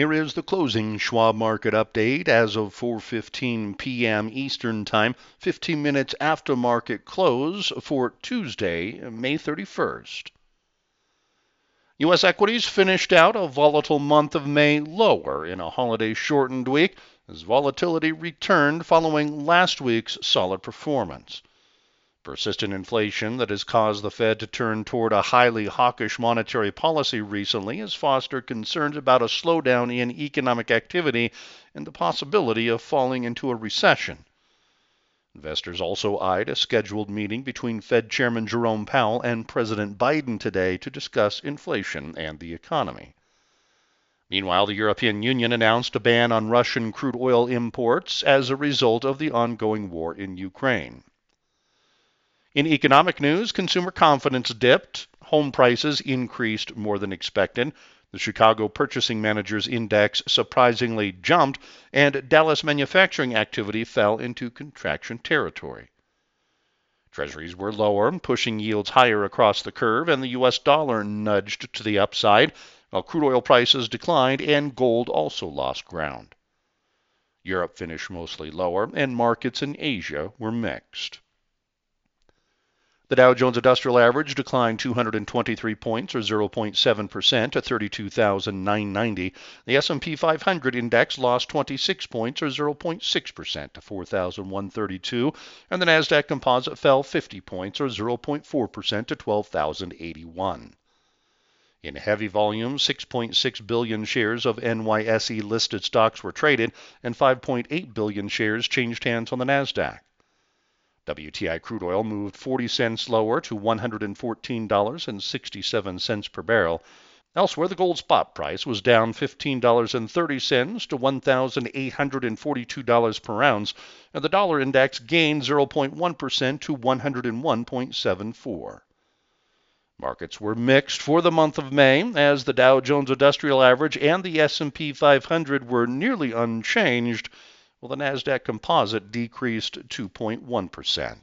Here is the closing Schwab market update as of 4:15 p.m. Eastern Time, 15 minutes after market close for Tuesday, May 31st. U.S. equities finished out a volatile month of May lower in a holiday shortened week as volatility returned following last week's solid performance. Persistent inflation that has caused the Fed to turn toward a highly hawkish monetary policy recently has fostered concerns about a slowdown in economic activity and the possibility of falling into a recession. Investors also eyed a scheduled meeting between Fed Chairman Jerome Powell and President Biden today to discuss inflation and the economy. Meanwhile, the European Union announced a ban on Russian crude oil imports as a result of the ongoing war in Ukraine. In economic news, consumer confidence dipped, home prices increased more than expected, the Chicago Purchasing Managers Index surprisingly jumped, and Dallas manufacturing activity fell into contraction territory. Treasuries were lower, pushing yields higher across the curve, and the U.S. dollar nudged to the upside, while crude oil prices declined and gold also lost ground. Europe finished mostly lower, and markets in Asia were mixed. The Dow Jones Industrial Average declined 223 points or 0.7% to 32,990. The S&P 500 index lost 26 points or 0.6% to 4,132, and the Nasdaq Composite fell 50 points or 0.4% to 12,081. In heavy volume, 6.6 billion shares of NYSE listed stocks were traded, and 5.8 billion shares changed hands on the Nasdaq. WTI crude oil moved 40 cents lower to $114.67 per barrel. Elsewhere, the gold spot price was down $15.30 to $1,842 per ounce, and the dollar index gained 0.1% to 101.74. Markets were mixed for the month of May as the Dow Jones Industrial Average and the S&P 500 were nearly unchanged while the Nasdaq Composite decreased 2.1%.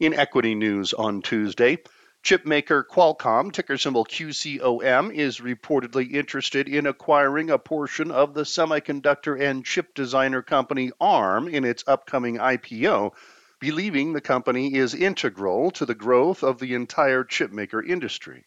In equity news on Tuesday, chipmaker Qualcomm, ticker symbol QCOM, is reportedly interested in acquiring a portion of the semiconductor and chip designer company ARM in its upcoming IPO, believing the company is integral to the growth of the entire chipmaker industry.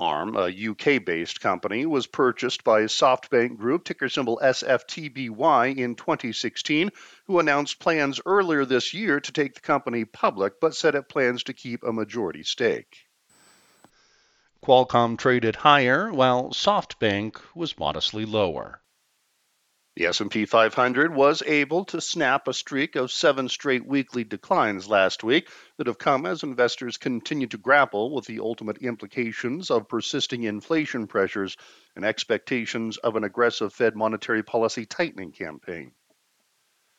ARM, a UK based company, was purchased by SoftBank Group, ticker symbol SFTBY, in 2016, who announced plans earlier this year to take the company public, but said it plans to keep a majority stake. Qualcomm traded higher, while SoftBank was modestly lower. The S&P 500 was able to snap a streak of seven straight weekly declines last week that have come as investors continue to grapple with the ultimate implications of persisting inflation pressures and expectations of an aggressive Fed monetary policy tightening campaign.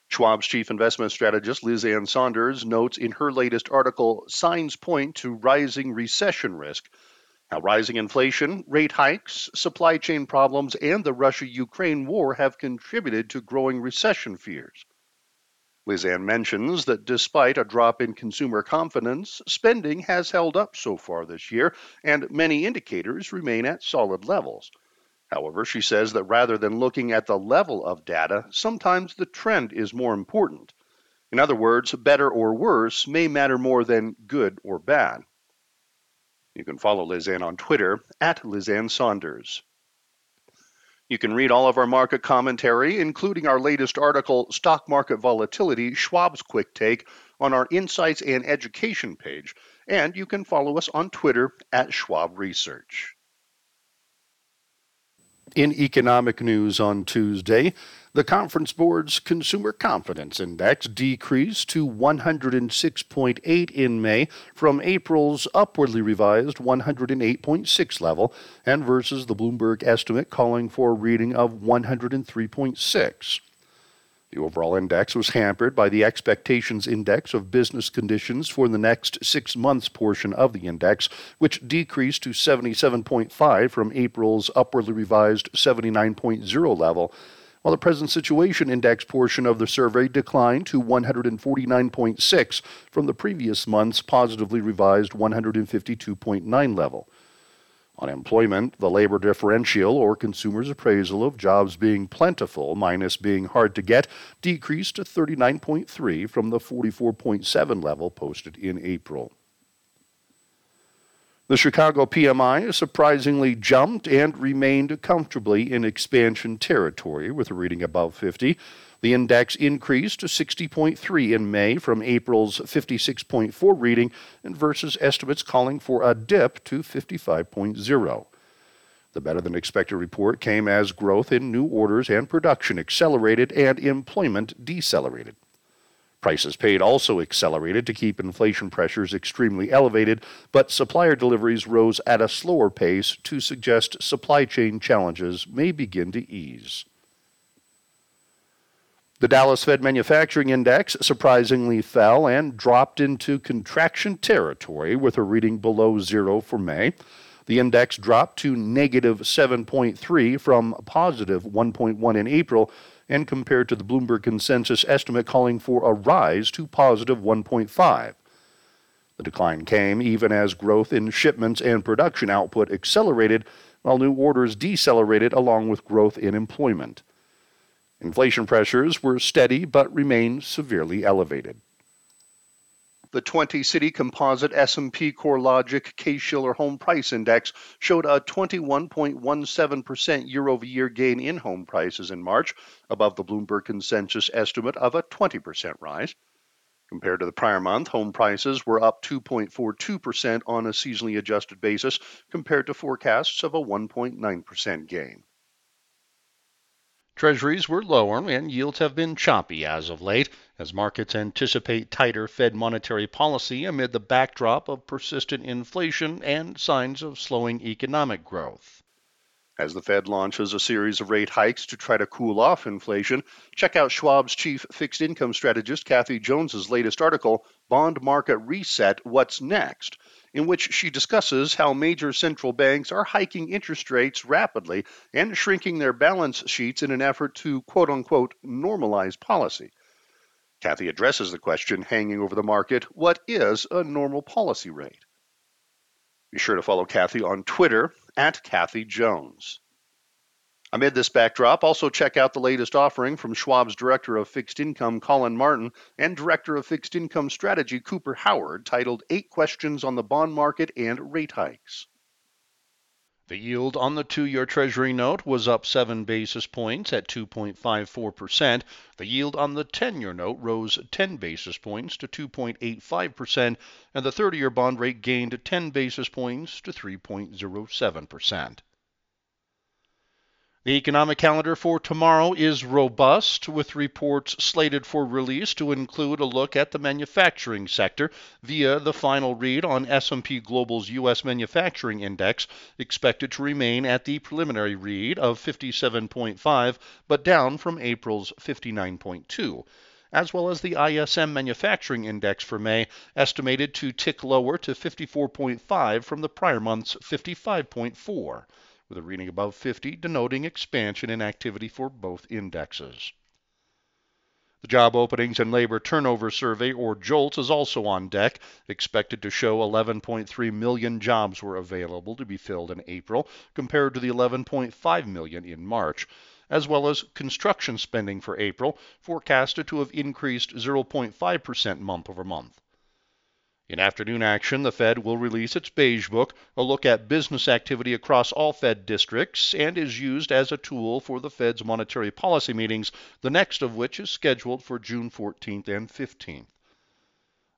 Schwab's chief investment strategist Liz Ann Sonders notes in her latest article signs point to rising recession risk now, rising inflation, rate hikes, supply chain problems, and the Russia Ukraine war have contributed to growing recession fears. Liz Ann mentions that despite a drop in consumer confidence, spending has held up so far this year, and many indicators remain at solid levels. However, she says that rather than looking at the level of data, sometimes the trend is more important. In other words, better or worse may matter more than good or bad. You can follow Liz Ann on Twitter at Liz Ann Sonders. You can read all of our market commentary, including our latest article, Stock Market Volatility Schwab's Quick Take, on our Insights and Education page. And you can follow us on Twitter at Schwab Research. In economic news on Tuesday, the Conference Board's Consumer Confidence Index decreased to 106.8 in May from April's upwardly revised 108.6 level and versus the Bloomberg estimate calling for a reading of 103.6. The overall index was hampered by the expectations index of business conditions for the next six months portion of the index, which decreased to 77.5 from April's upwardly revised 79.0 level, while the present situation index portion of the survey declined to 149.6 from the previous month's positively revised 152.9 level. Unemployment, the labor differential or consumers' appraisal of jobs being plentiful minus being hard to get, decreased to 39.3 from the 44.7 level posted in April. The Chicago PMI surprisingly jumped and remained comfortably in expansion territory with a reading above 50. The index increased to 60.3 in May from April's 56.4 reading and versus estimates calling for a dip to 55.0. The better than expected report came as growth in new orders and production accelerated and employment decelerated. Prices paid also accelerated to keep inflation pressures extremely elevated, but supplier deliveries rose at a slower pace to suggest supply chain challenges may begin to ease. The Dallas Fed Manufacturing Index surprisingly fell and dropped into contraction territory with a reading below zero for May. The index dropped to negative 7.3 from positive 1.1 in April, and compared to the Bloomberg consensus estimate calling for a rise to positive 1.5. The decline came even as growth in shipments and production output accelerated, while new orders decelerated along with growth in employment. Inflation pressures were steady but remained severely elevated. The 20-city composite S&P CoreLogic Case-Shiller Home Price Index showed a 21.17% year-over-year gain in home prices in March, above the Bloomberg consensus estimate of a 20% rise. Compared to the prior month, home prices were up 2.42% on a seasonally adjusted basis compared to forecasts of a 1.9% gain. Treasuries were lower and yields have been choppy as of late as markets anticipate tighter Fed monetary policy amid the backdrop of persistent inflation and signs of slowing economic growth. As the Fed launches a series of rate hikes to try to cool off inflation, check out Schwab's chief fixed income strategist Kathy Jones's latest article, Bond Market Reset What's Next? in which she discusses how major central banks are hiking interest rates rapidly and shrinking their balance sheets in an effort to quote unquote normalize policy. Kathy addresses the question hanging over the market what is a normal policy rate? Be sure to follow Kathy on Twitter at Kathy Jones. Amid this backdrop, also check out the latest offering from Schwab's Director of Fixed Income, Collin Martin, and Director of Fixed Income Strategy, Cooper Howard, titled Eight Questions on the Bond Market and Rate Hikes. The yield on the two year Treasury note was up seven basis points at 2.54%. The yield on the 10 year note rose 10 basis points to 2.85%, and the 30 year bond rate gained 10 basis points to 3.07%. The economic calendar for tomorrow is robust, with reports slated for release to include a look at the manufacturing sector via the final read on S&P Global's U.S. Manufacturing Index, expected to remain at the preliminary read of 57.5, but down from April's 59.2 as well as the ISM Manufacturing Index for May, estimated to tick lower to 54.5 from the prior month's 55.4 with a reading above 50 denoting expansion in activity for both indexes. The Job Openings and Labor Turnover Survey, or JOLTS, is also on deck, expected to show 11.3 million jobs were available to be filled in April, compared to the 11.5 million in March, as well as construction spending for April, forecasted to have increased 0.5% month over month. In afternoon action, the Fed will release its Beige Book, a look at business activity across all Fed districts, and is used as a tool for the Fed's monetary policy meetings, the next of which is scheduled for June 14th and 15th.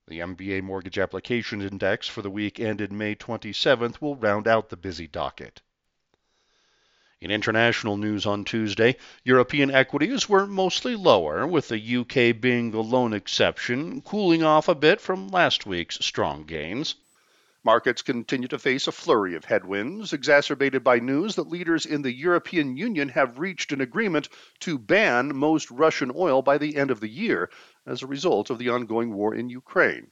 The MBA Mortgage Application Index for the week ended May 27th will round out the busy docket. In international news on Tuesday, European equities were mostly lower, with the UK being the lone exception, cooling off a bit from last week's strong gains. Markets continue to face a flurry of headwinds, exacerbated by news that leaders in the European Union have reached an agreement to ban most Russian oil by the end of the year as a result of the ongoing war in Ukraine.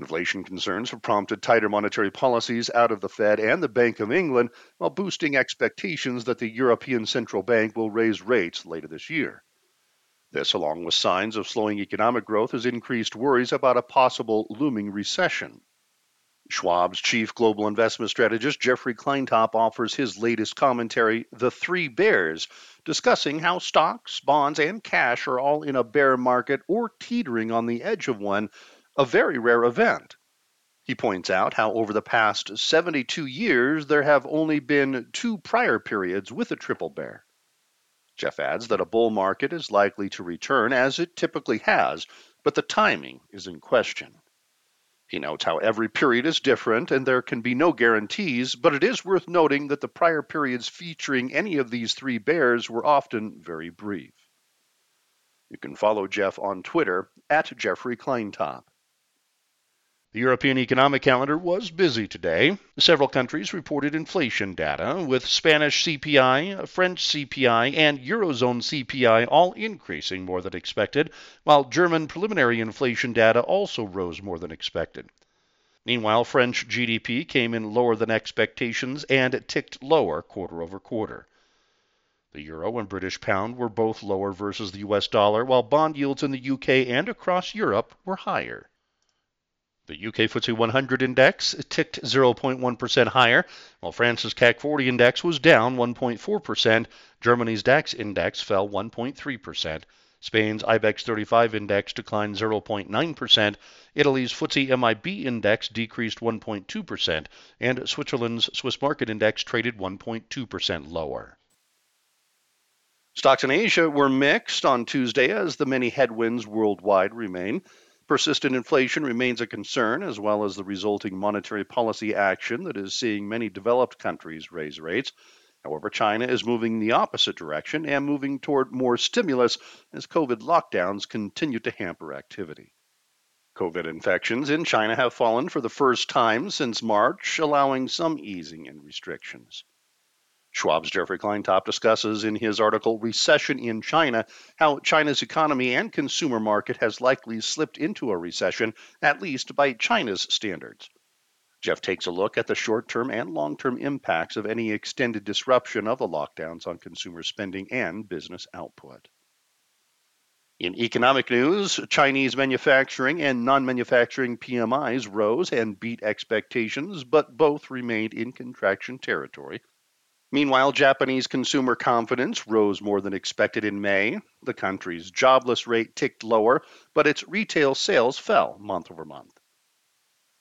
Inflation concerns have prompted tighter monetary policies out of the Fed and the Bank of England, while boosting expectations that the European Central Bank will raise rates later this year. This, along with signs of slowing economic growth, has increased worries about a possible looming recession. Schwab's chief global investment strategist Jeffrey Kleintop offers his latest commentary, The Three Bears, discussing how stocks, bonds, and cash are all in a bear market or teetering on the edge of one, a very rare event. He points out how over the past 72 years there have only been two prior periods with a triple bear. Jeff adds that a bull market is likely to return as it typically has, but the timing is in question. He notes how every period is different and there can be no guarantees, but it is worth noting that the prior periods featuring any of these three bears were often very brief. You can follow Jeff on Twitter at Jeffrey Kleintop. The European economic calendar was busy today. Several countries reported inflation data, with Spanish CPI, French CPI, and Eurozone CPI all increasing more than expected, while German preliminary inflation data also rose more than expected. Meanwhile, French GDP came in lower than expectations and ticked lower quarter over quarter. The euro and British pound were both lower versus the US dollar, while bond yields in the UK and across Europe were higher. The UK FTSE 100 index ticked 0.1% higher, while France's CAC 40 index was down 1.4%. Germany's DAX index fell 1.3%. Spain's IBEX 35 index declined 0.9%. Italy's FTSE MIB index decreased 1.2%, and Switzerland's Swiss market index traded 1.2% lower. Stocks in Asia were mixed on Tuesday as the many headwinds worldwide remain. Persistent inflation remains a concern, as well as the resulting monetary policy action that is seeing many developed countries raise rates. However, China is moving in the opposite direction and moving toward more stimulus as COVID lockdowns continue to hamper activity. COVID infections in China have fallen for the first time since March, allowing some easing in restrictions. Schwab's Jeffrey Kleintop discusses in his article Recession in China how China's economy and consumer market has likely slipped into a recession, at least by China's standards. Jeff takes a look at the short term and long term impacts of any extended disruption of the lockdowns on consumer spending and business output. In economic news, Chinese manufacturing and non manufacturing PMIs rose and beat expectations, but both remained in contraction territory. Meanwhile, Japanese consumer confidence rose more than expected in May. The country's jobless rate ticked lower, but its retail sales fell month over month.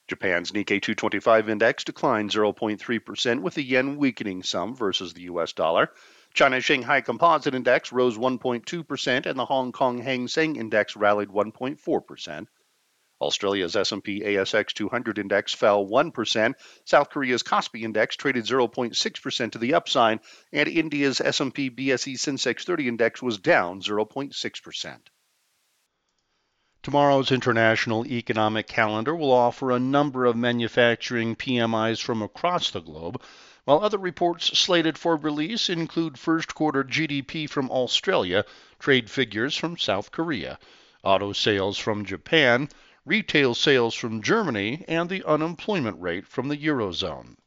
Japan's Nikkei 225 index declined 0.3%, with the yen weakening some versus the US dollar. China's Shanghai Composite Index rose 1.2%, and the Hong Kong Hang Seng Index rallied 1.4%. Australia's S&P ASX 200 index fell 1%. South Korea's Kospi index traded 0.6% to the upside, and India's S&P BSE Sensex 30 index was down 0.6%. Tomorrow's international economic calendar will offer a number of manufacturing PMIs from across the globe, while other reports slated for release include first quarter GDP from Australia, trade figures from South Korea, auto sales from Japan, retail sales from Germany, and the unemployment rate from the Eurozone.